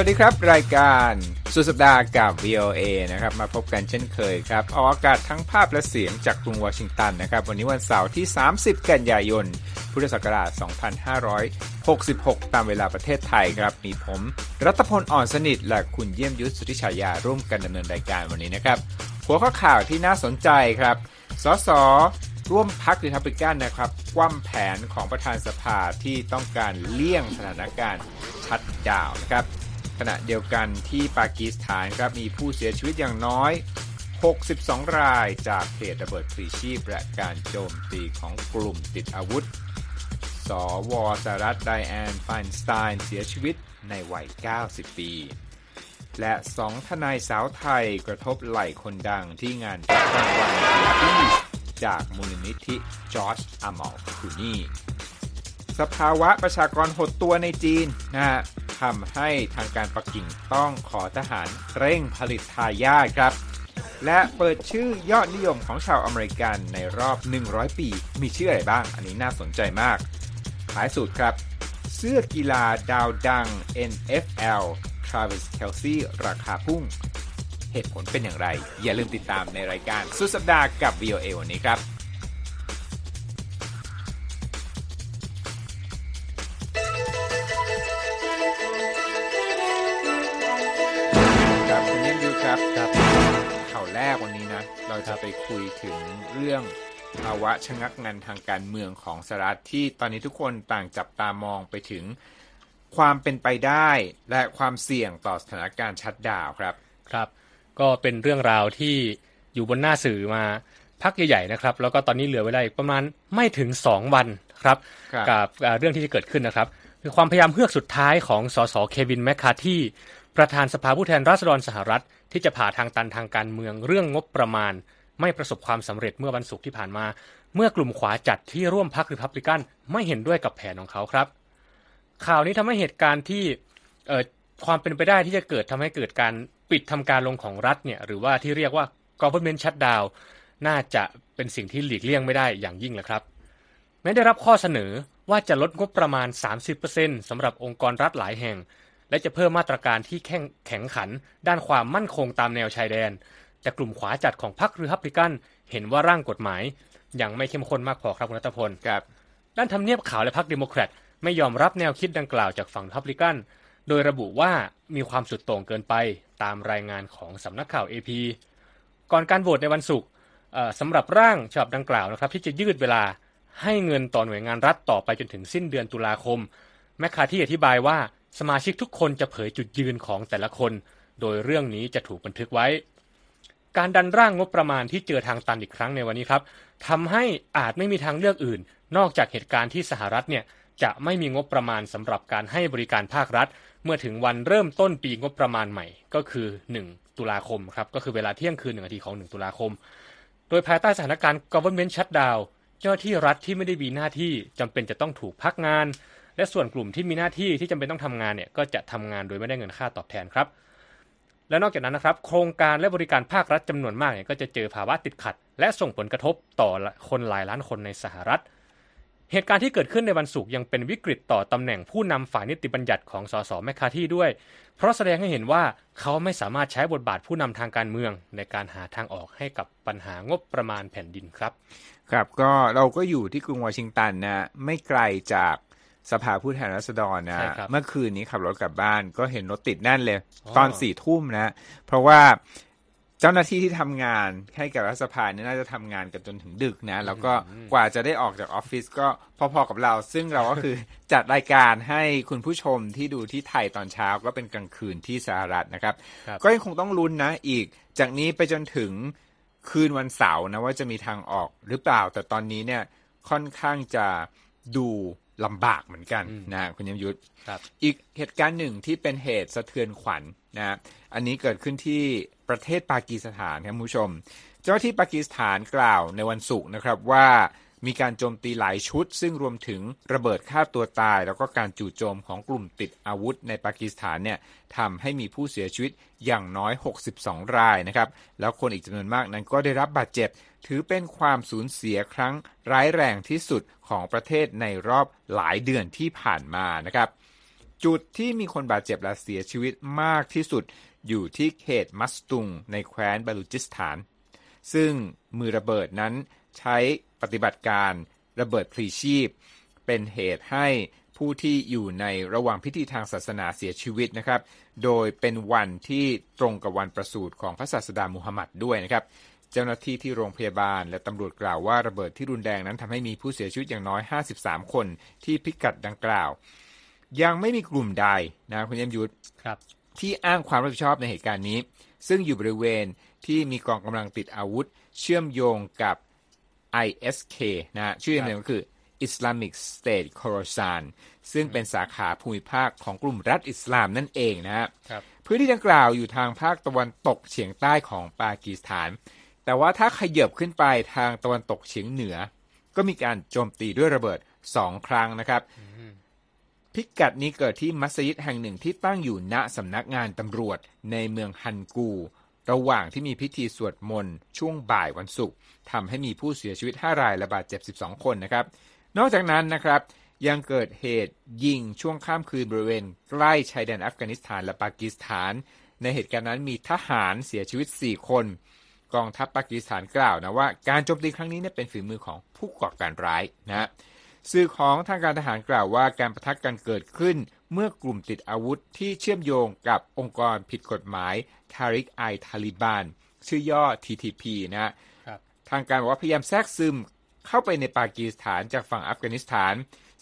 สวัสดีครับ รายการสุดสัปดาห์กับ VOA นะครับ มาพบกันเช่นเคยครับ ออกอากาศทั้งภาพและเสียงจากกรุงวอชิงตันนะครับ วันนี้วันเสาร์ที่ 30 กันยายน พุทธศักราช 2566 ตามเวลาประเทศไทยครับ มีผม รัตพลอ่อนสนิท และคุณเยี่ยมยุทธสุธิชายาร่วมกันดำเนินรายการวันนี้นะครับ หัวข้อข่าวที่น่าสนใจครับ สสร่วมพักรีพับลิกันนะครับ คว่ำแผนของประธานสภาที่ต้องการเลี่ยงสถานการณ์ชัดดาวนะครับ ขณะเดียวกันที่ปากีสถานครับมีผู้เสียชีวิตอย่างน้อย 62 รายจากเหตุระเบิดพลีชีพและการโจมตีของกลุ่มติดอาวุธ สวสหรัฐไดแอนไฟน์สไตน์เสียชีวิตในวัย 90 ปี และสองทนายสาวไทยกระทบไหล่คนดังที่งานรับรางวัลพีซจากมูลนิธิจอร์จอามอลคูนีสภาวะประชากรหดตัวในจีนนะฮะ ทำให้ทางการปักกิ่งต้องขอทหารเร่งผลิตทายาทครับ และเปิดชื่อยอดนิยมของชาวอเมริกันในรอบ 100 ปี มีชื่ออะไรบ้าง อันนี้น่าสนใจมากท้ายสุดครับ เสื้อกีฬาดาวดัง NFL Travis Kelsey ราคาพุ่ง เหตุผลเป็นอย่างไร อย่าลืมติดตามในรายการสุดสัปดาห์กับ VOA วันนี้ครับครับ คุณเยี่ยมยูครับครับข่าวแรกวันนี้นะ เราจะไปคุยถึงเรื่องภาวะชะงักงันทางการเมืองของสหรัฐที่ตอนนี้ทุกคนต่างจับตามองไปถึงความเป็นไปได้และความเสี่ยงต่อสถานการณ์ชัดดาวน์ครับครับ ก็เป็นเรื่องราวที่อยู่บนหน้าสื่อมาพักใหญ่ๆนะครับ แล้วก็ตอนนี้เหลือเวลาอีกประมาณไม่ถึง 2 วันครับครับกับอ่าเรื่องที่จะเกิดขึ้นนะครับคือความพยายามเฮือกสุดท้ายของสสเควินแมคคาที่ประธานสภาผู้แทนราษฎรสหรัฐ ที่จะผ่าทางตันทางการเมืองเรื่องงบประมาณ ไม่ประสบความสำเร็จเมื่อวันศุกร์ที่ผ่านมา เมื่อกลุ่มขวาจัดที่ร่วมพรรคริพับลิกันไม่เห็นด้วยกับแผนของเขาครับ ข่าวนี้ทำให้เหตุการณ์ที่เความเป็นไปได้ที่จะเกิดทำให้เกิดการปิดทำการลงของรัฐเนี่ยหรือว่าที่เรียกว่า government shutdown น่าจะเป็นสิ่งที่หลีกเลี่ยงไม่ได้อย่างยิ่งแหละครับแม้ได้รับข้อเสนอว่าจะลดงบประมาณ 30%สำหรับองค์กรรัฐหลายแห่ง และจะเพิ่มมาตรการที่แข่งแข็งขัน ด้านความมั่นคงตามแนวชายแดน แต่กลุ่มขวาจัดของพรรครีพับลิกันเห็นว่าร่างกฎหมายยังไม่เข้มข้นมากพอครับคุณรัตพลครับด้านทำเนียบขาวและพรรคเดโมแครตไม่ยอมรับแนวคิดดังกล่าวจากฝั่งรีพับลิกัน โดยระบุว่ามีความสุดโต่งเกินไปตามรายงานของสำนักข่าว AP ก่อนการโหวตในวันศุกร์เอ่อสำหรับร่างฉบับดังกล่าวนะครับ ที่จะยืดเวลาให้เงินต่อหน่วยงานรัฐต่อไปจนถึงสิ้นเดือนตุลาคม แมคคาร์ธีอธิบายว่า สมาชิกทุกคนจะเผยจุดยืนของแต่ละคน โดยเรื่องนี้จะถูกบันทึกไว้ การดันร่างงบประมาณที่เจอทางตันอีกครั้งในวันนี้ครับทำให้อาจไม่มีทางเลือกอื่น นอกจากเหตุการณ์ที่สหรัฐเนี่ยจะไม่มีงบประมาณสำหรับการให้บริการภาครัฐ เมื่อถึงวันเริ่มต้นปีงบประมาณใหม่ ก็คือ 1 ตุลาคมครับก็คือเวลาเที่ยงคืนหนึ่งนาทีของ 1 ตุลาคม โดยภายใต้สถานการณ์ government shutdown เจ้าหน้าที่รัฐที่ไม่ได้มีหน้าที่จำเป็นจะต้องถูกพักงาน และส่วนกลุ่มที่มีหน้าที่ที่จำเป็นต้องทำงานเนี่ยก็จะทำงานโดยไม่ได้เงินค่าตอบแทนครับ และนอกจากนั้นนะครับ โครงการและบริการภาครัฐจำนวนมากเนี่ยก็จะเจอภาวะติดขัด และส่งผลกระทบต่อคนหลายล้านคนในสหรัฐ เหตุการณ์ที่เกิดขึ้นในวันศุกร์ยังเป็นวิกฤตต่อตำแหน่งผู้นำฝ่ายนิติบัญญัติของสสแมคคาที่ด้วย เพราะแสดงให้เห็นว่าเขาไม่สามารถใช้บทบาทผู้นำทางการเมือง ในการหาทางออกให้กับปัญหางบประมาณแผ่นดินครับ ครับก็เราก็อยู่ที่กรุงวอชิงตันนะไม่ไกลจาก สภาผู้แทนราษฎรนะใช่ครับเมื่อคืนนี้ขับรถกลับบ้านก็เห็นรถติดแน่นเลยอ๋อตอนสี่ทุ่มนะ เพราะว่าเจ้าหน้าที่ที่ทำงานให้กับรัฐสภาเนี่ยน่าจะทำงานกันจนถึงดึกนะ แล้วก็กว่าจะได้ออกจากออฟฟิศก็พอๆกับเรา ซึ่งเราก็คือจัดรายการให้คุณผู้ชมที่ดูที่ไทยตอนเช้าก็เป็นกลางคืนที่สหรัฐนะครับครับก็ยังคงต้องลุ้นนะอีก จากนี้ไปจนถึงคืนวันเสาร์นะว่าจะมีทางออกหรือเปล่า แต่ตอนนี้เนี่ยค่อนข้างจะดู ลำบากเหมือนกันอืมนะคุณยมยุทธครับอีกเหตุการณ์หนึ่งที่เป็นเหตุสะเทือนขวัญนะอันนี้เกิดขึ้นที่ประเทศปากีสถานครับคุณผู้ชม เจ้าหน้าที่ปากีสถานกล่าวในวันศุกร์นะครับว่า มีการโจมตีหลายชุด ซึ่งรวมถึงระเบิดฆ่าตัวตาย แล้วก็การจู่โจมของกลุ่มติดอาวุธในปากีสถานเนี่ยทำให้มีผู้เสียชีวิตอย่างน้อย 62 รายนะครับ แล้วคนอีกจำนวนมากนั้นก็ได้รับบาดเจ็บ ถือเป็นความสูญเสียครั้งร้ายแรงที่สุดของประเทศในรอบหลายเดือนที่ผ่านมานะครับ จุดที่มีคนบาดเจ็บและเสียชีวิตมากที่สุด อยู่ที่เขตมัสตุง ในแคว้นบาลูจิสถาน ซึ่งมือระเบิดนั้นใช้ ปฏิบัติการระเบิดพลีชีพ เป็นเหตุให้ผู้ที่อยู่ในระหว่างพิธีทางศาสนาเสียชีวิตนะครับ โดยเป็นวันที่ตรงกับวันประสูติของพระศาสดามุฮัมมัดด้วยนะครับ เจ้าหน้าที่ที่โรงพยาบาลและตำรวจกล่าวว่าระเบิดที่รุนแรงนั้นทำให้มีผู้เสียชีวิตอย่างน้อย 53 คนที่พิกัดดังกล่าว ยังไม่มีกลุ่มใดนะคุณยมยุทธครับที่อ้างความรับผิดชอบในเหตุการณ์นี้ ซึ่งอยู่บริเวณที่มีกองกำลังติดอาวุธ เชื่อมโยงกับ ISK นะฮะชื่อเต็มๆก็คือ Islamic State Khorasan ซึ่งเป็นสาขาภูมิภาคของกลุ่มรัฐอิสลามนั่นเองนะฮะครับพื้นที่ดังกล่าวอยู่ทางภาคตะวันตกเฉียงใต้ของปากีสถาน แต่ว่าถ้าขยับขึ้นไปทางตะวันตกเฉียงเหนือ ก็มีการโจมตีด้วยระเบิดสองครั้งนะครับ พิกัดนี้เกิดที่มัสยิดแห่งหนึ่งที่ตั้งอยู่ณสำนักงานตำรวจในเมืองฮันกู ระหว่างที่มีพิธีสวดมนต์ช่วงบ่ายวันศุกร์ทำให้มีผู้เสียชีวิต 5 รายและบาดเจ็บ 12 คนนะครับ นอกจากนั้นนะครับยังเกิดเหตุยิงช่วงข้ามคืนบริเวณ ใกล้ชายแดนอัฟกานิสถานและปากีสถาน ในเหตุการณ์นั้นมีทหารเสียชีวิต 4 คน กองทัพปากีสถานกล่าวนะว่าการโจมตีครั้งนี้เนี่ยเป็นฝีมือของผู้ก่อการร้ายนะฮะสื่อของทางการทหารกล่าวว่าการประทะกันเกิดขึ้น เมื่อกลุ่มติดอาวุธที่เชื่อมโยงกับองค์กรผิดกฎหมายทาริกไอทาลิบาน ชื่อย่อ TTP นะฮะครับทางการบอกว่าพยายามแทรกซึมเข้าไปในปากีสถานจากฝั่งอัฟกานิสถาน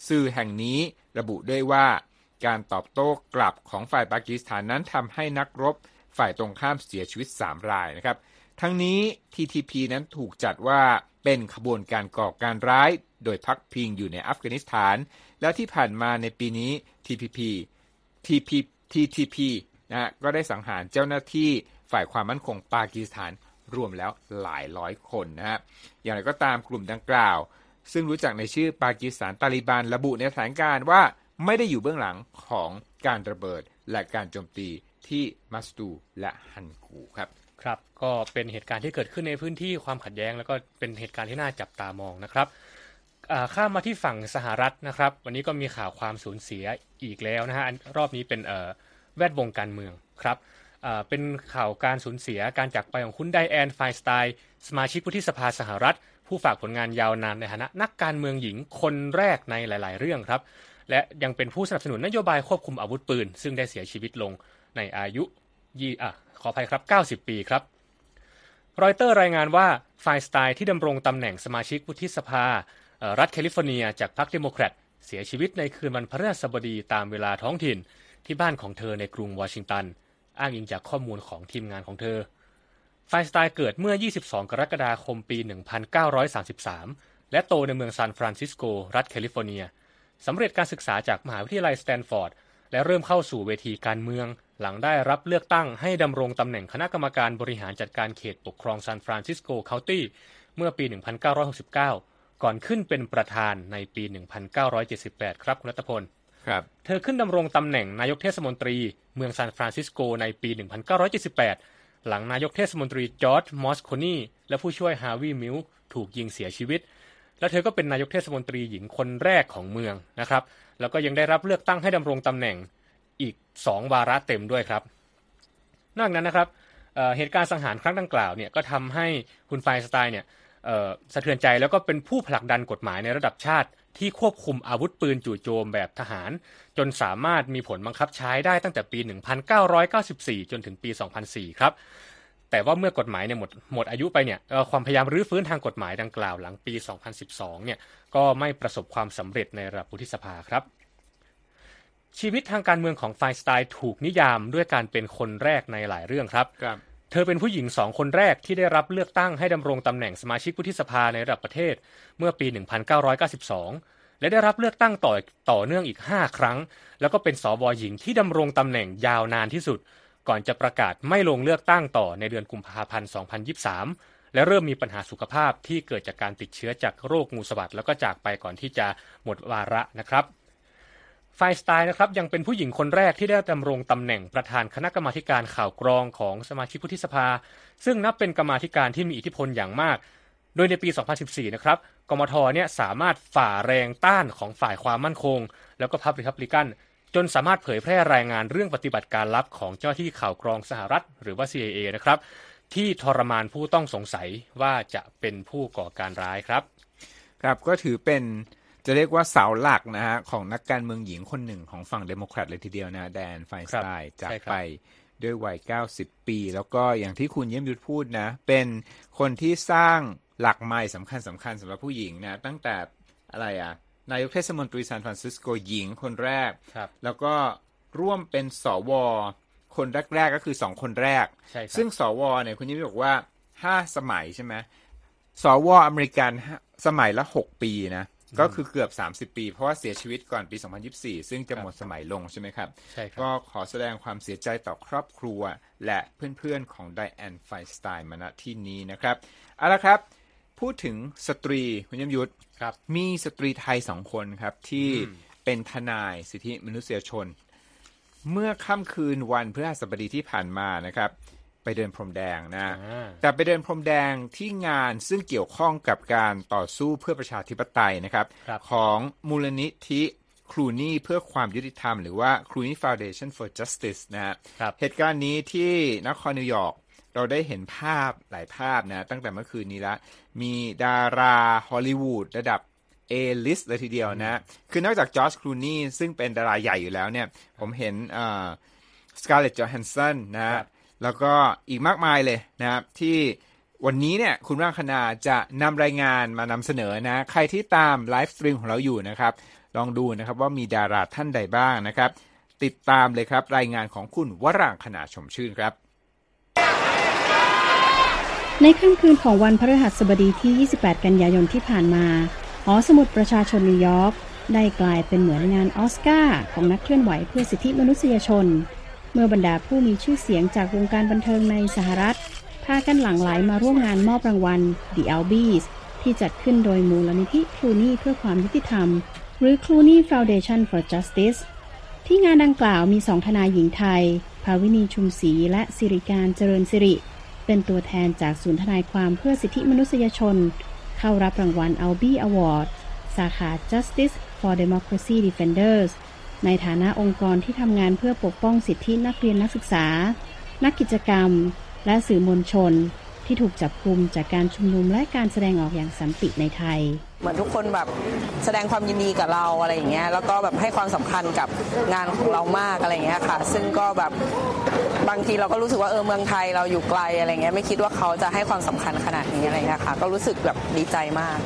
สื่อแห่งนี้ระบุด้วยว่าการตอบโต้กลับของฝ่ายปากีสถานนั้นทำให้นักรบฝ่ายตรงข้ามเสียชีวิต 3 รายนะครับ ทั้งนี้ TTP นั้นถูกจัดว่าเป็นขบวนการก่อการร้าย โดยพักพิงอยู่ในอัฟกานิสถาน แล้วที่ผ่านมาในปีนี้ TPP TP TTP นะก็ได้สังหารเจ้าหน้าที่ฝ่ายความมั่นคงปากีสถานรวมแล้วหลายร้อยคนนะฮะอย่างไรก็ตามกลุ่มดังกล่าว ซึ่งรู้จักในชื่อปากีสถานตาลิบันระบุในแถลงการณ์ว่าไม่ได้อยู่เบื้องหลังของการระเบิดและการโจมตีที่มัสตูและฮันกูครับครับ ก็เป็นเหตุการณ์ที่เกิดขึ้นในพื้นที่ความขัดแย้ง แล้วก็เป็นเหตุการณ์ที่น่าจับตามองนะครับ ข้ามมาที่ฝั่งสหรัฐนะครับ วันนี้ก็มีข่าวความสูญเสียอีกแล้วนะฮะรอบนี้เป็นแวดวงการเมืองครับเป็นข่าวการสูญเสียการจากไปของคุณไดแอนไฟสไตน์สมาชิกวุฒิสภาสหรัฐ ผู้ฝากผลงานยาวนานในฐานะนักการเมืองหญิงคนแรกในหลาย ๆ เรื่องครับ และยังเป็นผู้สนับสนุนนโยบายควบคุมอาวุธปืน ซึ่งได้เสียชีวิตลงในอายุยี่อะขออภัยครับ 90 ปีครับรอยเตอร์รายงานว่าไฟสไตน์ที่ดำรงตำแหน่งสมาชิกวุฒิสภา รัฐแคลิฟอร์เนียจากพรรคเดโมแครตเสียชีวิตในคืนวันพฤหัสบดีตามเวลาท้องถิ่นที่บ้านของเธอในกรุงวอชิงตัน อ้างอิงจากข้อมูลของทีมงานของเธอไฟน์สไตน์เกิดเมื่อ 22 กรกฎาคมปี 1933 และโตในเมืองซานฟรานซิสโก รัฐแคลิฟอร์เนีย สำเร็จการศึกษาจากมหาวิทยาลัยสแตนฟอร์ด และเริ่มเข้าสู่เวทีการเมือง หลังได้รับเลือกตั้งให้ดำรงตำแหน่งคณะกรรมการบริหารจัดการเขตปกครองซานฟรานซิสโกเคานตี้เมื่อปี 1969 ก่อนขึ้นเป็นประธานในปี 1978 ครับคุณรัตพลครับ เธอขึ้นดำรงตำแหน่งนายกเทศมนตรีเมืองซานฟรานซิสโกในปี 1978 หลังนายกเทศมนตรีจอร์จมอสโคนีและผู้ช่วยฮาร์วีย์มิลค์ถูกยิงเสียชีวิต และเธอก็เป็นนายกเทศมนตรีหญิงคนแรกของเมืองนะครับ แล้วก็ยังได้รับเลือกตั้งให้ดำรงตำแหน่งอีก 2 วาระเต็มด้วยครับ นอกจากนั้นนะครับเอ่อเหตุการณ์สังหารครั้งดังกล่าวเนี่ยก็ทำให้คุณไฟสไตน์เนี่ยเอ่อ สะเทือนใจแล้วก็เป็นผู้ผลักดันกฎหมายในระดับชาติ ที่ควบคุมอาวุธปืนจู่โจมแบบทหาร จนสามารถมีผลบังคับใช้ได้ตั้งแต่ปี 1994 จนถึงปี 2004 ครับแต่ว่าเมื่อกฎหมายเนี่ยหมดหมดอายุไปเนี่ยความพยายามรื้อฟื้นทางกฎหมายดังกล่าวหลังปี 2012 เนี่ยก็ไม่ประสบความสำเร็จในระดับวุฒิสภาครับ ชีวิตทางการเมืองของไฟสไตน์ถูกนิยามด้วยการเป็นคนแรกในหลายเรื่องครับครับ เธอเป็นผู้หญิงสองคนแรกที่ได้รับเลือกตั้งให้ดำรงตำแหน่งสมาชิกวุฒิสภาในระดับประเทศเมื่อปี 1992 และได้รับเลือกตั้งต่อต่อเนื่องอีก 5 ครั้ง แล้วก็เป็นสวหญิงที่ดำรงตำแหน่งยาวนานที่สุด ก่อนจะประกาศไม่ลงเลือกตั้งต่อในเดือนกุมภาพันธ์ 2023 และเริ่มมีปัญหาสุขภาพที่เกิดจากการติดเชื้อจากโรคงูสวัดแล้วก็จากไปก่อนที่จะหมดวาระนะครับ ไฟสไตน์นะครับยังเป็นผู้หญิงคนแรกที่ได้ดำรงตำแหน่งประธานคณะกรรมาการข่าวกรองของสมาชิกวุฒิสภา ซึ่งนับเป็นกรรมาธิการที่มีอิทธิพลอย่างมาก โดยในปี 2014 นะครับกมทเนี่ยสามารถฝ่าแรงต้านของฝ่ายความมั่นคง แล้วก็พับริคับลิกัน จนสามารถเผยแพร่รายงานเรื่องปฏิบัติการลับของเจ้าที่ข่าวกรองสหรัฐ หรือว่า CIA นะครับที่ทรมานผู้ต้องสงสัยว่าจะเป็นผู้ก่อการร้ายครับ ครับก็ถือเป็น จะเรียกว่าเสาหลักนะฮะของนักการเมืองหญิงคนหนึ่งของฝั่งเดโมแครตเลยทีเดียวนะ ไดแดนไฟน์สไตน์จากไปด้วยวัย 90 ปี แล้วก็อย่างที่คุณเยี่ยมยุทธพูดนะ เป็นคนที่สร้างหลักใหม่สำคัญสำคัญสำหรับผู้หญิงนะ ตั้งแต่อะไรอะนายกเทศมนตรีซานฟรานซิสโกหญิงคนแรกแล้วก็ร่วมเป็นสวคนแรกๆก็คือสองคนแรก ซึ่งสวเนี่ยคุณเยี่ยมบอกว่าห้าสมัยใช่ไหมสวอเมริกันสมัยละหกปีนะ ก็คือเกือบ 30 ปี เพราะว่าเสียชีวิตก่อนปี 2024 ซึ่งจะหมดสมัยลงใช่ไหมครับ ใช่ก็ขอแสดงความเสียใจต่อครอบครัว และเพื่อนๆของไดแอนไฟน์สไตน์มาณที่นี้นะครับ เอาละครับ พูดถึงสตรีคุณเยี่ยมยุทธครับ มีสตรีไทยสองคนครับ ที่เป็นทนายสิทธิมนุษยชน เมื่อค่ำคืนวันพฤหัสบดีที่ผ่านมานะครับ ไปเดินพรมแดงนะ แต่ไปเดินพรมแดงที่งานซึ่งเกี่ยวข้องกับการต่อสู้เพื่อประชาธิปไตยนะครับรบของมูลนิธิครูนี่เพื่อความยุติธรรมหรือว่าครูนี่ Foundation for Justice นะฮะเหตุการณ์นี้ที่นครนิวยอร์กเราได้เห็นภาพหลายภาพนะ ตั้งแต่เมื่อคืนนี้ละ มีดาราฮอลลีวูดระดับ A-list เลยทีเดียวนะ คือนอกจากจอร์จครูนี่ซึ่งเป็นดาราใหญ่อยู่แล้วเนี่ย ผมเห็นสกาเลตจอห์นสันนะ แล้วก็อีกมากมายเลยนะครับที่วันนี้เนี่ยคุณวรางคณาจะนำรายงานมานำเสนอนะ ใครที่ตามไลฟ์สตรีมของเราอยู่นะครับ ลองดูนะครับว่ามีดาราท่านใดบ้างนะครับ ติดตามเลยครับ รายงานของคุณวรางคณาชมชื่นครับ ในค่ำคืนของวันพฤหัสบดีที่ 28 กันยายนที่ผ่านมาหอสมุดประชาชนนิวยอร์กได้กลายเป็นเหมือนงานออสการ์ของนักเคลื่อนไหวเพื่อสิทธิมนุษยชน มื่อบรรดาผู้มีชื่อเสียงจากวงการบันเทิงในสหรัฐพากันหลั่งไหลมาร่วมงานมอบรางวัล The Albies ที่จัดขึ้นโดยมูลนิธิคลูนี่เพื่อความยุติธรรม หรือ Clooney Foundation for Justice ที่งานดังกล่าวมีสองทนายหญิงไทย ภาวินีชุมศรีและสิริการเจริญสิริ เป็นตัวแทนจากศูนย์ทนายความเพื่อสิทธิมนุษยชน เข้ารับรางวัล Albie Award สาขา Justice for Democracy Defenders ในฐานะองค์กรที่ทำงานเพื่อปกป้องสิทธินักเรียนนักศึกษา นักกิจกรรม และสื่อมวลชน ที่ถูกจับกลุ่มจากการชุมนุมและการแสดงออกอย่างสันติในไทย เหมือนทุกคนแบบแสดงความยินดีกับเราอะไรอย่างเงี้ยแล้วก็แบบให้ความสำคัญกับงานของเรามากอะไรอย่างเงี้ยค่ะ ซึ่งก็แบบบางทีเราก็รู้สึกว่าเออเมืองไทยเราอยู่ไกลอะไรเงี้ยไม่คิดว่าเขาจะให้ความสำคัญขนาดนี้อะไรเงี้ยค่ะ ก็รู้สึกแบบดีใจมาก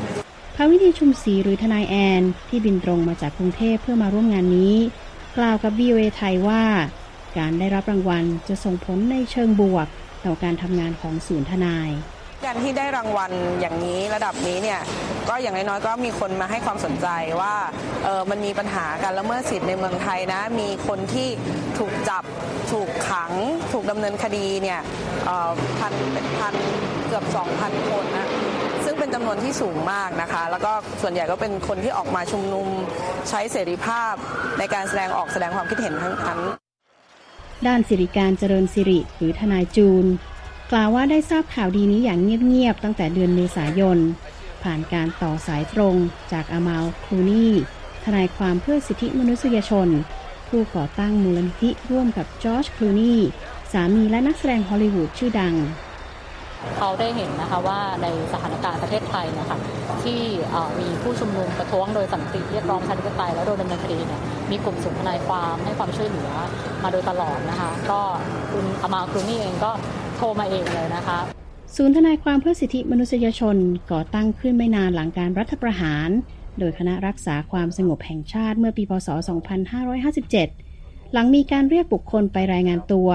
ระวิธีชุมศรีหรือทนายแอน ที่บินตรงมาจากกรุงเทพเพื่อมาร่วมงานนี้ กล่าวกับ VOA ไทยว่า การได้รับรางวัลจะส่งผลในเชิงบวก ต่อการทำงานของศูนย์ทนายการที่ได้รางวัลอย่างนี้ระดับนี้เนี่ยก็อย่างน้อยๆก็มีคนมาให้ความสนใจว่าเออมันมีปัญหาการละเมิดสิทธิ์ในเมืองไทยนะ มีคนที่ถูกจับถูกขัง ถูกดำเนินคดีเนี่ยพันเป็นพันเกือบ 2,000 คนนะ จำนวนที่สูงมากนะคะ แล้วก็ส่วนใหญ่ก็เป็นคนที่ออกมาชุมนุมใช้เสรีภาพ ในการแสดงออกแสดงความคิดเห็นทั้งนั้น ด้านสิริการเจริญสิริหรือทนายจูน กล่าวว่าได้ทราบข่าวดีนี้อย่างเงียบๆตั้งแต่เดือนเมษายน ผ่านการต่อสายตรงจากอามาลครูนี่ทนายความเพื่อสิทธิมนุษยชน ผู้ก่อตั้งมูลนิธิร่วมกับจอร์จคลูนี่สามีและนักแสดงฮอลลีวูดชื่อดัง เขาได้เห็นนะคะว่าในสถานการณ์ประเทศไทยนะคะที่มีผู้ชุมนุมประท้วงโดยสันติเรียกร้องประชาธิปไตยและโดยดำเนินคดีเนี่ยมีกลุ่มสุนทนายความให้ความช่วยเหลือมาโดยตลอดนะคะ ก็คุณอามาครูนี่เองก็โทรมาเองเลยนะคะศูนย์ทนายความเพื่อสิทธิมนุษยชนก่อตั้งขึ้นไม่นานหลังการรัฐประหาร โดยคณะรักษาความสงบแห่งชาติเมื่อปีพศ 2557 หลังมีการเรียกบุคคลไปรายงานตัว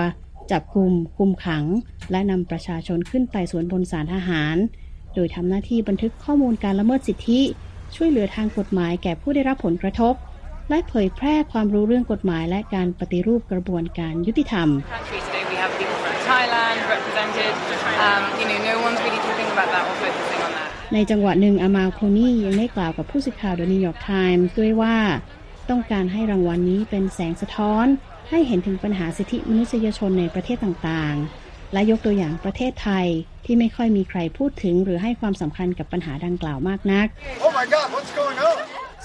จับกลุ่มคุมขัง และนำประชาชนขึ้นไต่สวนบนศาลทหาร โดยทำหน้าที่บันทึกข้อมูลการละเมิดสิทธิ ช่วยเหลือทางกฎหมายแก่ผู้ได้รับผลกระทบ และเผยแพร่ความรู้เรื่องกฎหมายและการปฏิรูปกระบวนการยุติธรรมในจังหวะหนึ่งอามาลคลูนีย์ยังได้กล่าวกับผู้สื่อข่าวเดอะนิวยอร์กไทมส์ด้วยว่า ต้องการให้รางวัลนี้เป็นแสงสะท้อน ให้เห็นถึงปัญหาสิทธิมนุษยชนในประเทศต่างๆ และยกตัวอย่างประเทศไทยที่ไม่ค่อยมีใครพูดถึงหรือให้ความสำคัญกับปัญหาดังกล่าวมากนัก oh God,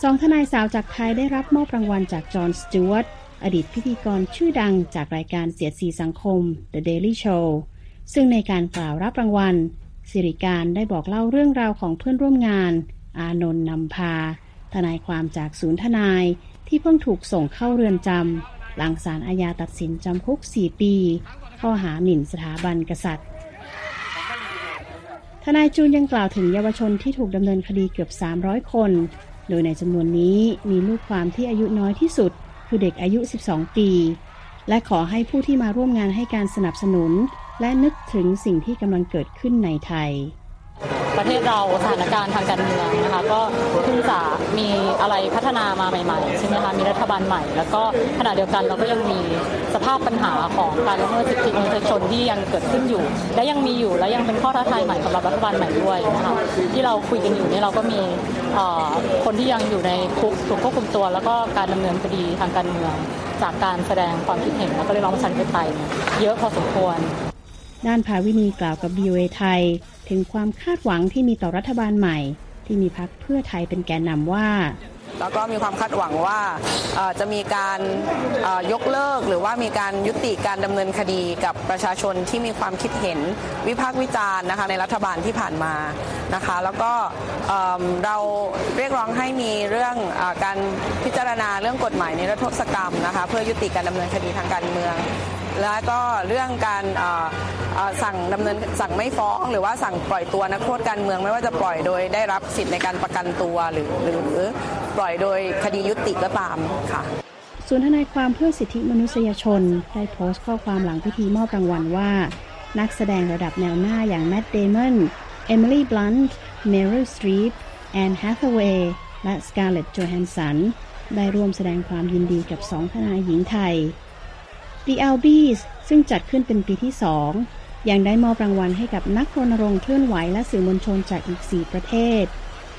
สองทนายสาวจากไทยได้รับมอบรางวัลจากจอห์น สจวร์ตอดีตพิธีกรชื่อดังจากรายการเสียดสีสังคม The Daily Show ซึ่งในการกล่าวรับรางวัล สิริการได้บอกเล่าเรื่องราวของเพื่อนร่วมงาน อานนท์นำพา ทนายความจากศูนย์ทนายที่เพิ่งถูกส่งเข้าเรือนจำ หลังศาลอาญาตัดสินจำคุก 4 ปี ข้อหาหมิ่นสถาบันกษัตริย์ ทนายจูนยังกล่าวถึงเยาวชนที่ถูกดำเนินคดีเกือบ 300 คน โดยในจำนวนนี้มีลูกความที่อายุน้อยที่สุด คือเด็กอายุ 12 ปี และขอให้ผู้ที่มาร่วมงานให้การสนับสนุน และนึกถึงสิ่งที่กำลังเกิดขึ้นในไทย ประเทศเราสถานการณ์ทางการเมืองนะคะก็เพิ่งจะมีอะไรพัฒนามาใหม่ๆใช่ไหมคะมีรัฐบาลใหม่ แล้วก็ขณะเดียวกันเราก็ยังมีสภาพปัญหาของการละเมิดสิทธิมนุษยชนที่ยังเกิดขึ้นอยู่ และยังมีอยู่และยังเป็นข้อท้าทายใหม่สำหรับรัฐบาลใหม่ด้วยนะคะที่เราคุยกันอยู่นี่เราก็มีคนที่ยังอยู่ในคุกถูกควบคุมตัว แล้วก็การดำเนินคดีทางการเมืองจากการแสดงความคิดเห็นแล้วก็เรียกร้องประชาธิปไตยเยอะพอสมควร ด้านภาวินีกล่าวกับ VOA ไทย ถึงความคาดหวังที่มีต่อรัฐบาลใหม่ ที่มีพักเพื่อไทยเป็นแกนนำว่าแล้วก็มีความคาดหวังว่าจะมีการยกเลิกหรือว่ามีการยุติการดำเนินคดีกับประชาชนที่มีความคิดเห็นวิพากษ์วิจารณ์นะคะในรัฐบาลที่ผ่านมานะคะ แล้วก็เราเรียกร้องให้มีเรื่องอการพิจารณาเรื่องกฎหมายในรัฐศกรรมนะคะเพื่อยุติการดำเนินคดีทางการเมือง แล้วก็เรื่องการสั่งดำเนินสั่งไม่ฟ้อง หรือว่าสั่งปล่อยตัวนักโทษการเมืองไม่ว่าจะปล่อยโดยได้รับสิทธิ์ในการประกันตัวหรือหรือปล่อยโดยคดียุติก็ตามค่ะส่วนทนายความเพื่อสิทธิมนุษยชน ได้โพสต์ข้อความหลังพิธีมอบรางวัลว่า นักแสดงระดับแนวหน้าอย่างแมตต์เดมอนเอมิลี่บลันต์เมริลสตรีปแอนแฮทเวย์และสการเลตต์โจแฮนสันได้ร่วมแสดงความยินดีกับสองทนายหญิงไทย The Albies ซึ่งจัดขึ้นเป็นปีที่สองยังได้มอบรางวัลให้กับนักรณรงค์เคลื่อนไหวและสื่อมวลชนจากอีก 4 ประเทศ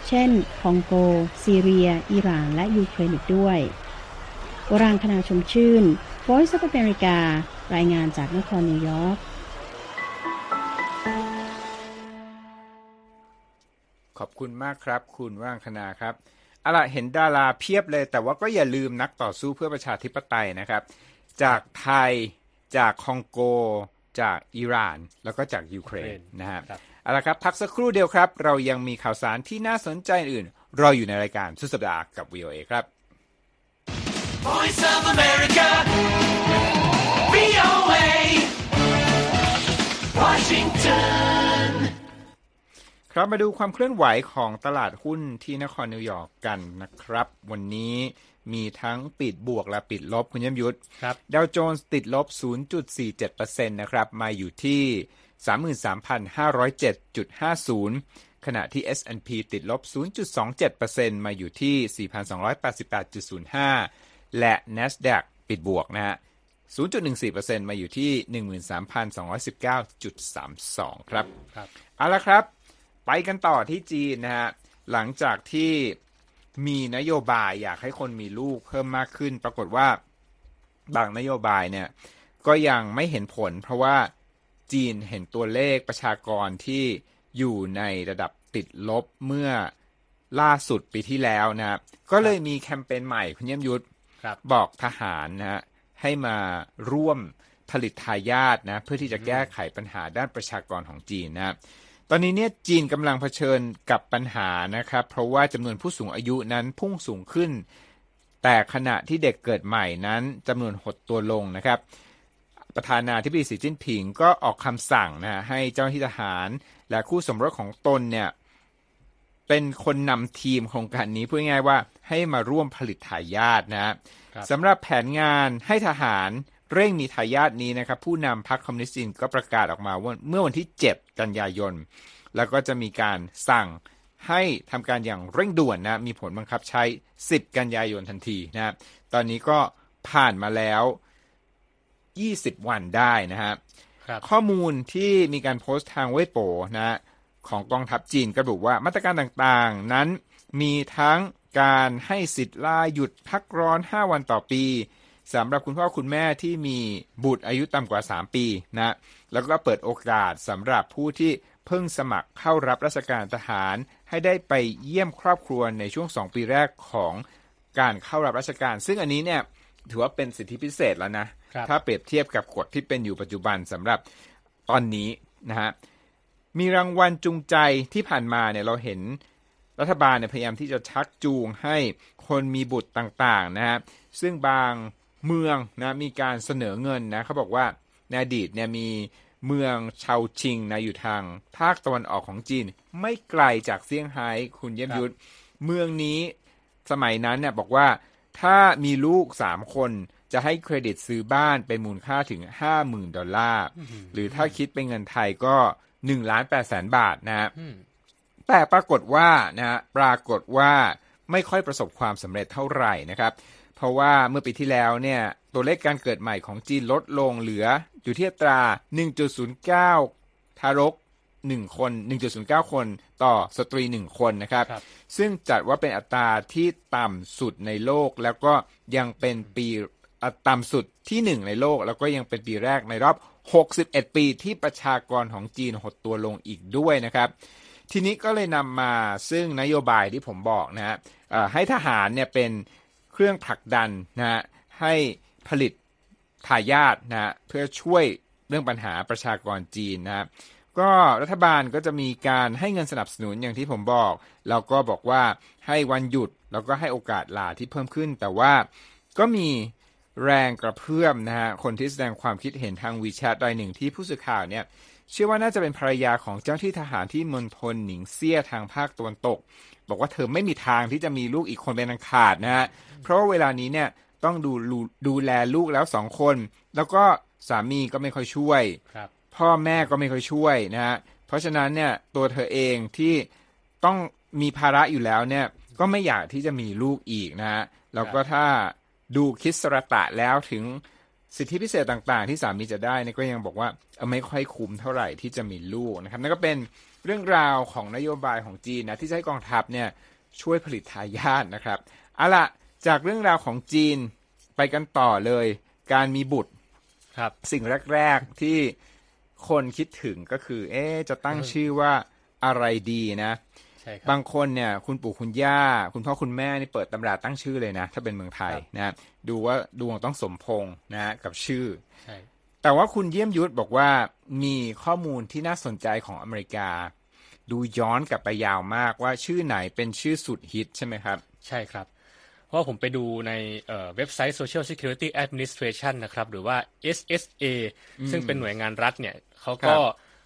เช่น คองโก ซีเรีย อิหร่าน และยูเครนอีกด้วยวรางคณาชมชื่น Voice of America รายงานจากนครนิวยอร์ก ขอบคุณมากครับ คุณว่างคณาครับอะละเห็นดาราเพียบเลย แต่ว่าก็อย่าลืมนักต่อสู้เพื่อประชาธิปไตยนะครับ จากไทย จากคองโก จากอิหร่าน แล้วก็จากยูเครนนะฮะเอาละครับ พักสักครู่เดียวครับ เรายังมีข่าวสารที่น่าสนใจอื่น รออยู่ในรายการสุดสัปดาห์กับ VOA ครับ Voice of America VOA Washington ครับมาดูความเคลื่อนไหวของตลาดหุ้นที่นครนิวยอร์กกันนะครับ วันนี้ มีทั้งปิดบวกและปิดลบคุณยมยุทธครับดาวโจนส์ติดลบ 0.47%นะครับ มาอยู่ที่ 33,507.50 ขณะที่ S&P ติดลบ 0.27%มาอยู่ที่ 4,288.05 และ NASDAQ ปิดบวกนะฮะ0.14%มาอยู่ที่ 13,219.32 ครับครับ เอาละครับ ไปกันต่อที่จีนนะฮะ หลังจากที่ มีนโยบายอยากให้คนมีลูกเพิ่มมากขึ้น ปรากฏว่าบางนโยบายเนี่ย ก็ยังไม่เห็นผล เพราะว่าจีนเห็นตัวเลขประชากรที่อยู่ในระดับติดลบเมื่อล่าสุดปีที่แล้วนะก็เลยมีแคมเปญใหม่คุณเยี่ยมยุทธบอกทหารนะฮะให้มาร่วมผลิตทายาทนะเพื่อที่จะแก้ไขปัญหาด้านประชากรของจีนนะ ตอนนี้เนี่ยจีนกำลังเผชิญกับปัญหานะครับ เพราะว่าจำนวนผู้สูงอายุนั้นพุ่งสูงขึ้น แต่ขณะที่เด็กเกิดใหม่นั้นจำนวนหดตัวลงนะครับ ประธานาธิบดีสีจิ้นผิงก็ออกคำสั่งนะให้เจ้าหน้าที่ทหาร และคู่สมรสของตนเนี่ยเป็นคนนำทีมโครงการนี้พูดง่ายๆว่าให้มาร่วมผลิตทายาทนะสำหรับแผนงานให้ทหาร เร่งมีทายาทนี้นะครับ ผู้นำพรรคคอมมิวนิสต์จีนก็ประกาศออกมาว่าเมื่อวันที่ 7 กันยายน แล้วก็จะมีการสั่งให้ทำการอย่างเร่งด่วนนะ มีผลบังคับใช้ 10 กันยายนทันทีนะตอนนี้ก็ผ่านมาแล้ว 20 วันได้นะฮะข้อมูลที่มีการโพสต์ทางเว็บโปนะของกองทัพจีนกระบุว่ามาตรการต่างๆนั้นมีทั้งการให้สิทธิ์ลาหยุดพักร้อน 5 วันต่อปี สำหรับคุณพ่อคุณแม่ที่มีบุตรอายุต่ำกว่า 3 ปีนะแล้วก็เปิดโอกาสสำหรับผู้ที่เพิ่งสมัครเข้ารับราชการทหาร ให้ได้ไปเยี่ยมครอบครัวในช่วง 2 ปีแรกของการเข้ารับราชการ ซึ่งอันนี้เนี่ยถือว่าเป็นสิทธิพิเศษแล้วนะครับถ้าเปรียบเทียบกับกฎที่เป็นอยู่ปัจจุบันสำหรับตอนนี้นะฮะมีรางวัลจูงใจที่ผ่านมาเนี่ยเราเห็นรัฐบาลเนี่ยพยายามที่จะชักจูงให้คนมีบุตรต่างๆนะฮะซึ่งบาง เมืองนะมีการเสนอเงินนะเขาบอกว่าในอดีตเนี่ยมีเมืองเชาชิงนะอยู่ทางภาคตะวันออกของจีน ไม่ไกลจากเซี่ยงไฮ้คุณเยี่ยมยุทธเมืองนี้สมัยนั้นเนี่ยบอกว่าถ้ามีลูกสามคนจะให้เครดิตซื้อบ้านเป็นมูลค่าถึง50,000ดอลลาร์หรือถ้าคิดเป็นเงินไทยก็1ล้าน8แสนบาทนะฮะอืมแต่ปรากฏว่านะฮะปรากฏว่าไม่ค่อยประสบความสำเร็จเท่าไหร่นะครับ เพราะว่าเมื่อปีที่แล้วเนี่ย ตัวเลขการเกิดใหม่ของจีนลดลงเหลืออยู่ที่อัตรา 1.09 ทารก 1 คน 1.09 คนต่อสตรี 1 คนนะครับครับซึ่งจัดว่าเป็นอัตราที่ต่ำสุดในโลก แล้วก็ยังเป็นปีอะต่ำสุดที่หนึ่งในโลก แล้วก็ยังเป็นปีแรกในรอบ 61 ปีที่ประชากรของจีนหดตัวลงอีกด้วยนะครับ ทีนี้ก็เลยนำมาซึ่งนโยบายที่ผมบอกนะฮะเอ่อให้ทหารเนี่ยเป็น เครื่องผลักดันนะฮะให้ผลิตทายาทนะฮะเพื่อช่วยเรื่องปัญหาประชากรจีนนะฮะก็รัฐบาลก็จะมีการให้เงินสนับสนุนอย่างที่ผมบอกแล้วก็บอกว่าให้วันหยุดแล้วก็ให้โอกาสลาที่เพิ่มขึ้น แต่ว่าก็มีแรงกระเพื่อมนะฮะคนที่แสดงความคิดเห็นทางวีแชทรายหนึ่งที่ผู้สื่อข่าวเนี่ยเชื่อว่าน่าจะเป็นภรรยาของเจ้าหน้าที่ทหารที่มณฑลหนิงเซี่ยทางภาคตะวันตก บอกว่าเธอไม่มีทางที่จะมีลูกอีกคนเป็นอันขาดนะฮะเพราะว่าเวลานี้เนี่ยต้องดูดูดูแลลูกแล้วสองคน แล้วก็สามีก็ไม่ค่อยช่วยครับพ่อแม่ก็ไม่ค่อยช่วยนะฮะเพราะฉะนั้นเนี่ยตัวเธอเองที่ต้องมีภาระอยู่แล้วเนี่ยก็ไม่อยากที่จะมีลูกอีกนะฮะแล้วก็ถ้าดูคิดสรตะแล้วถึงสิทธิพิเศษต่างๆ ที่สามีจะได้เนี่ยก็ยังบอกว่าเออไม่ค่อยคุ้มเท่าไหร่ที่จะมีลูกนะครับนั่นก็เป็น เรื่องราวของนโยบายของจีนนะที่จะให้กองทัพเนี่ยช่วยผลิตทายาทนะครับเอาล่ะจากเรื่องราวของจีนไปกันต่อเลย การมีบุตรครับ สิ่งแรก ๆ ที่คนคิดถึงก็คือ เอ๊ะจะตั้งชื่อว่าอะไรดีนะใช่ครับบางคนเนี่ย คุณปู่คุณย่า คุณพ่อคุณแม่นี่เปิดตำราตั้งชื่อเลยนะ ถ้าเป็นเมืองไทยครับนะ ดูว่าดวงต้องสมพงษ์นะกับชื่อใช่ แต่ว่าคุณเยี่ยมยุทธบอกว่ามีข้อมูลที่น่าสนใจของอเมริกา ดูย้อนกลับไปยาวมากว่าชื่อไหนเป็นชื่อสุดฮิตใช่ไหมครับ ใช่ครับ เพราะว่าผมไปดูในเอ่อเว็บไซต์ Social Security Administration นะครับ หรือว่า SSA ซึ่งเป็นหน่วยงานรัฐเนี่ยเขาก็ครับ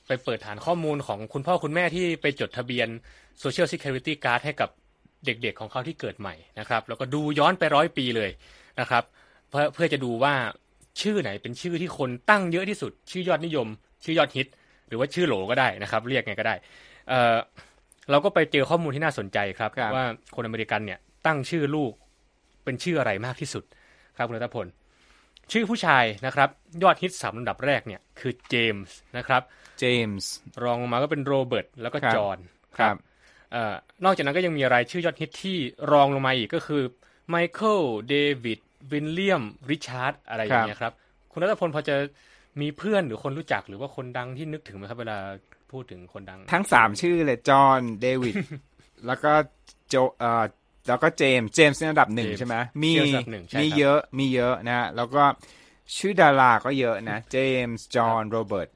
ไปเปิดฐานข้อมูลของคุณพ่อคุณแม่ที่ไปจดทะเบียน Social Security Card ให้กับเด็กๆของเขาที่เกิดใหม่นะครับ แล้วก็ดูย้อนไปร้อยปีเลยนะครับ เพื่อเพื่อจะดูว่า ชื่อไหนเป็นชื่อที่คนตั้งเยอะที่สุด ชื่อยอดนิยม ชื่อยอดฮิต หรือว่าชื่อโหลก็ได้นะครับ เรียกไงก็ได้เอ่อเราก็ไปเจอข้อมูลที่น่าสนใจครับครับว่าคนอเมริกันเนี่ยตั้งชื่อลูกเป็นชื่ออะไรมากที่สุดครับคุณรัตพลชื่อผู้ชายนะครับยอดฮิตสามลำดับแรกเนี่ยคือเจมส์นะครับเจมส์รองลงมาก็เป็นโรเบิร์ตแล้วก็ครับจอห์นครับเอ่อนอกจากนั้นก็ยังมีรายชื่อยอดฮิตที่รองลงมาอีกก็คือไมเคิลเดวิด วินเลียมริชาร์ดอะไรอย่างเงี้ยครับ คุณรัตพลพอจะมีเพื่อนหรือคนรู้จักหรือว่าคนดังที่นึกถึงไหมครับเวลาพูดถึงคนดัง ทั้งสามชื่อเลยจอห์นเดวิดแล้วก็โจเอ่อแล้วก็เจมส์เจมส์ในอันดับหนึ่งเจมส์ใช่ไหมมีเจมส์อันดับหนึ่งใช่มีครับเยอะมีเยอะนะ แล้วก็ชื่อดาราก็เยอะนะ เจมส์จอห์นโรเบิร์ตครับ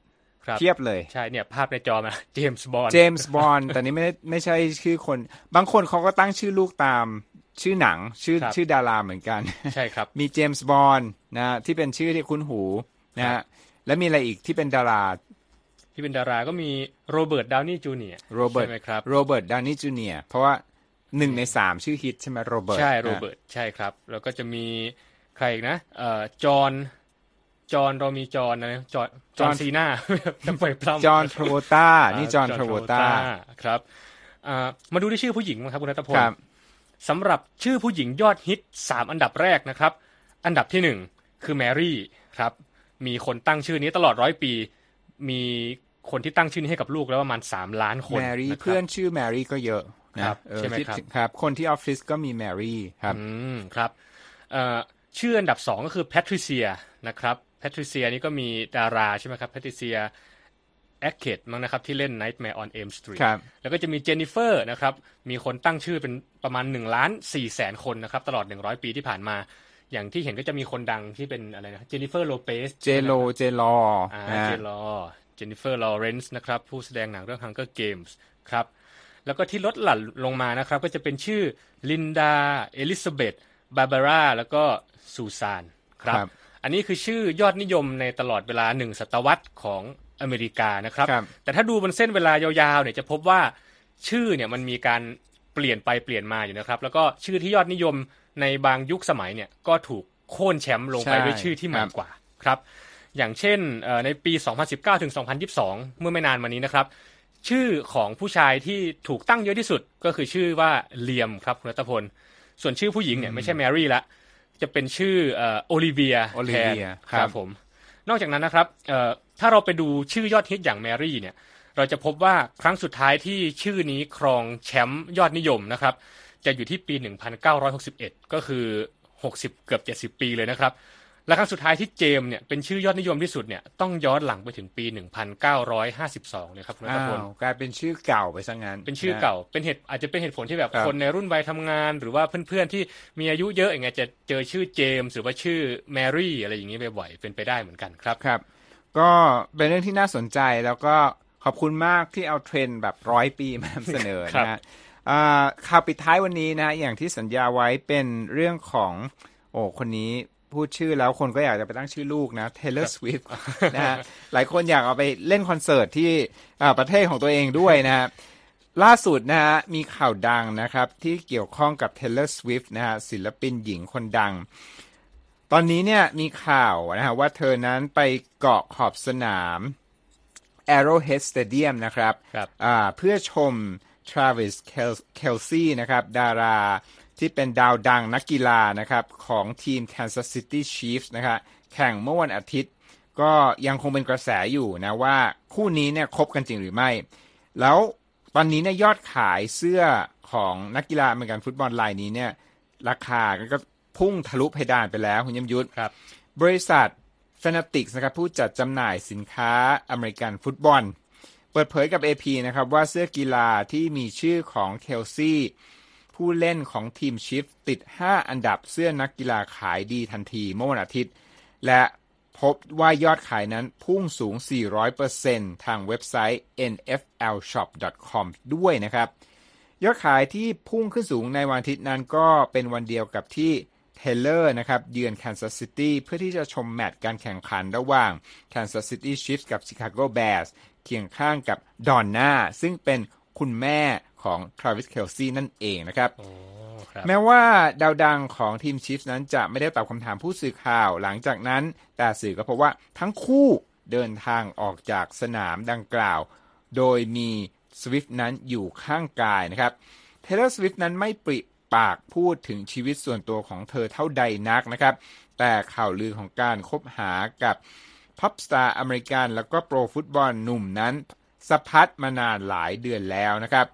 เทียบเลยใช่เนี่ยภาพในจอมาเจมส์บอลเจมส์บอนด์แต่นี้ไม่ได้ไม่ใช่ชื่อคน บางคนเขาก็ตั้งชื่อลูกตามชื่อหนังชื่อครับชื่อดาราเหมือนกัน ใช่ครับ มีเจมส์บอนด์นะที่เป็นชื่อที่คุ้นหูนะครัฮะบแล้วมีอะไรอีกที่เป็นดารา ที่เป็นดาราก็มีโรเบิร์ตดาวนี่จูเนียร์โรเบิร์ตใช่ไหมครับโรเบิร์ตดาวนี่จูเนียร์เพราะว่าหนึ่งในสามชื่อฮิตใช่ไหมโรเบิร์ตใช่นะโรเบิร์ตใช่ครับ แล้วก็จะมีใครอีกนะเอ่อจอห์น จอห์นเรามีจอห์นนะจอห์นจอห์นซีน่าจะไปพร่ำจอห์นทรโวตานี่จอห์นทรโวตาครับอ่ามาดูที่ชื่อผู้หญิงมั้งครับคุณรัตพลครับสำหรับชื่อผู้หญิงยอดฮิตสามอันดับแรกนะครับ อันดับที่หนึ่งคือแมรี่ครับ มีคนตั้งชื่อนี้ตลอดร้อยปี มีคนที่ตั้งชื่อนี้ให้กับลูกแล้วประมาณสามล้านคนแมรี่นะครับเพื่อนชื่อแมรี่ก็เยอะนะครับเออใช่ไหมที่ครับครับ คนที่ออฟฟิศก็มีแมรี่ครับอืมครับเอ่อชื่ออันดับสองก็คือแพทริเซียนะครับ แพทริเซียนี่ก็มีดาราใช่ไหมครับแพทริเซียอาร์เคตต์มั้งนะครับ ที่เล่น Nightmare on Elm Street ครับแล้วก็จะมีเจนนิเฟอร์นะครับ มีคนตั้งชื่อเป็นประมาณ1ล้าน4แสนคนนะครับ ตลอด 100 ปีที่ผ่านมา อย่างที่เห็นก็จะมีคนดังที่เป็นอะไรนะเจนนิเฟอร์โลเปสเจโลเจลออ่านะเจลอเจนนิเฟอร์ลอเรนซ์นะครับ ผู้แสดงหนังเรื่อง Hunger Games ครับ แล้วก็ที่ลดหลั่นลงมานะครับ ก็จะเป็นชื่อลินดาเอลิซาเบธบาบาร่าแล้วก็ซูซานครับครับ อันนี้คือชื่อยอดนิยมในตลอดเวลาหนึ่งศตวรรษของอเมริกานะครับครับ แต่ถ้าดูบนเส้นเวลายาวๆเนี่ยจะพบว่าชื่อเนี่ยมันมีการเปลี่ยนไปเปลี่ยนมาอยู่นะครับ แล้วก็ชื่อที่ยอดนิยมในบางยุคสมัยเนี่ยก็ถูกโค่นแชมป์ลงไปใช่ด้วยชื่อที่ใหม่ครับกว่าครับ อย่างเช่นเอ่อในปี 2019ถึง2022 เมื่อไม่นานมานี้นะครับ ชื่อของผู้ชายที่ถูกตั้งเยอะที่สุดก็คือชื่อว่าเลียมครับคุณรัตพล ส่วนชื่อผู้หญิงเนี่ยไม่ใช่แมรี่ละ จะเป็นชื่อเอ่อโอลิเวียโอลิแทนเวียคครัรับบผม นอกจากนั้นนะครับเอ่อถ้าเราไปดูชื่อยอดฮิตอย่างแมรี่เนี่ย เราจะพบว่าครั้งสุดท้ายที่ชื่อนี้ครองแชมป์ยอดนิยมนะครับ จะอยู่ที่ปี 1961 ก็คือ 60 เกือบ 70 ปีเลยนะครับ และครั้งสุดท้ายที่เจมส์เนี่ยเป็นชื่อยอดนิยมที่สุดเนี่ยต้องย้อนหลังไปถึงปี 1952เลยครับคุณรัอ้าตพลวกลายเป็นชื่อเก่าไปซะงั้น เป็นชื่อเก่าเป็นเหตุอาจจะเป็นเหตุผลที่แบบครับคนในรุ่นวัยทำงาน หรือว่าเพื่อนๆที่มีอายุเยอะอย่างเงี้ยจะเจอชื่อเจมส์หรือว่าชื่อแมรี่อะไรอย่างงี้บ่อยๆเป็นไปได้เหมือนกันครับครับ ก็เป็นเรื่องที่น่าสนใจแล้วก็ขอบคุณมากที่เอาเทรนด์แบบร้อยปีมานำเสนอครับนะฮะอ่าข่าวปิดท้ายวันนี้นะ อย่างที่สัญญาไว้เป็นเรื่องของโอ้คนนี้ พูดชื่อแล้วคนก็อยากจะไปตั้งชื่อลูกนะ Taylor Swift นะฮะหลายคนอยากเอาไปเล่นคอนเสิร์ตที่อ่าประเทศของตัวเองด้วยนะฮะล่าสุดนะฮะมีข่าวดังนะครับ ที่เกี่ยวข้องกับ Taylor Swift นะฮะศิลปินหญิงคนดัง ตอนนี้เนี่ยมีข่าวนะฮะว่าเธอนั้นไปเกาะขอบสนาม Arrowhead Stadium นะครับครับอ่าเพื่อชม Travis Kelsey นะครับดาราที่เป็นดาวดังนักกีฬานะครับของทีม Kansas City Chiefs นะครับแข่งเมื่อวันอาทิตย์ ก็ยังคงเป็นกระแสอยู่นะว่าคู่นี้เนี่ยคบกันจริงหรือไม่ แล้วตอนนี้เนี่ยยอดขายเสื้อของนักกีฬาอเมริกันฟุตบอลรายนี้เนี่ยราคาก็พุ่งทะลุเพดานไปแล้วคุณยมยุทธครับ บริษัท Fanatics นะครับผู้จัดจำหน่ายสินค้าอเมริกันฟุตบอล เปิดเผยกับ AP นะครับว่าเสื้อกีฬาที่มีชื่อของเคลซี่ผู้เล่นของทีมชีฟส์ติด 5 อันดับเสื้อนักกีฬาขายดีทันทีเมื่อวันอาทิตย์ และพบว่ายอดขายนั้นพุ่งสูง 400%ทางเว็บไซต์ nflshop.com ด้วยนะครับ ยอดขายที่พุ่งขึ้นสูงในวันอาทิตย์นั้นก็เป็นวันเดียวกับที่เทเลอร์นะครับเยือนแคนซัสซิตี้เพื่อที่จะชมแมตช์การแข่งขันระหว่าง Kansas City Chiefs กับ Chicago Bears เคียงข้างกับดอนน่าซึ่งเป็นคุณแม่ของ Travis Kelsey นั่นเองนะครับโอ้ครับแม้ว่าดาวดังของทีมชิฟส์นั้นจะไม่ได้ตอบคำถามผู้สื่อข่าวหลังจากนั้น แต่สื่อก็พบว่าทั้งคู่เดินทางออกจากสนามดังกล่าว โดยมีสวิฟต์นั้นอยู่ข้างกายนะครับเทเลอร์สวิฟต์นั้นไม่ปริปากพูดถึงชีวิตส่วนตัวของเธอเท่าใดนักนะครับ แต่ข่าวลือของการคบหากับ ป๊อปสตาร์อเมริกันแล้วก็โปรฟุตบอลหนุ่มนั้นสะพัดมานานหลายเดือนแล้วนะครับ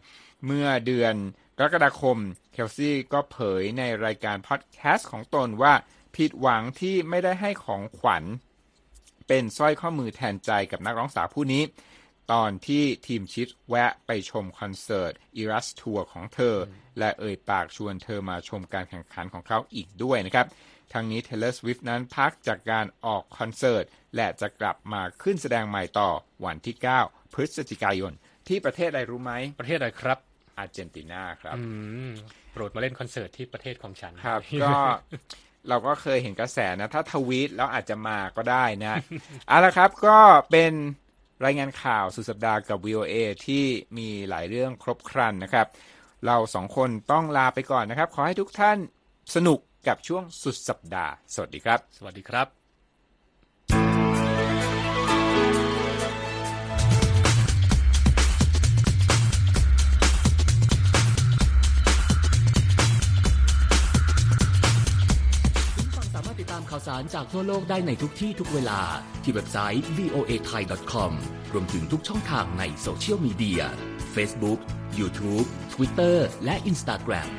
เมื่อเดือนกรกฎาคมเคลซี่ก็เผยในรายการพอดแคสต์ของตนว่าผิดหวังที่ไม่ได้ให้ของขวัญ เป็นสร้อยข้อมือแทนใจกับนักร้องสาวผู้นี้ ตอนที่ทีมชีฟส์แวะไปชมคอนเสิร์ต Eras Tour ของเธอ และเอ่ยปากชวนเธอมาชมการแข่งขันของเขาอีกด้วยนะครับ ทั้งนี้ Taylor Swift นั้นพักจากการออกคอนเสิร์ต และจะกลับมาขึ้นแสดงใหม่ต่อวันที่ 9 พฤศจิกายน ที่ประเทศอะไรรู้ไหม ประเทศอะไรครับอาร์เจนตินาครับอืมโปรดมาเล่นคอนเสิร์ตที่ประเทศของฉันครับก็เราก็เคยเห็นกระแสนะ ถ้าทวีตแล้วอาจจะมาก็ได้นะเอาละครับก็เป็น รายงานข่าวสุดสัปดาห์กับ VOA ที่มีหลายเรื่องครบครันนะครับ เราสองคนต้องลาไปก่อนนะครับ ขอให้ทุกท่านสนุกกับช่วงสุดสัปดาห์ สวัสดีครับ สวัสดีครับามารถติดตามข่าวสารจากทั่วโลกได้ในทุกที่ทุกเวลา ที่เว็บไซต์ voa thai com รวมถึงทุกช่องทางในโซเชียลมีเดีย Facebook YouTube Twitter และ Instagram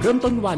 เริ่มต้นวัน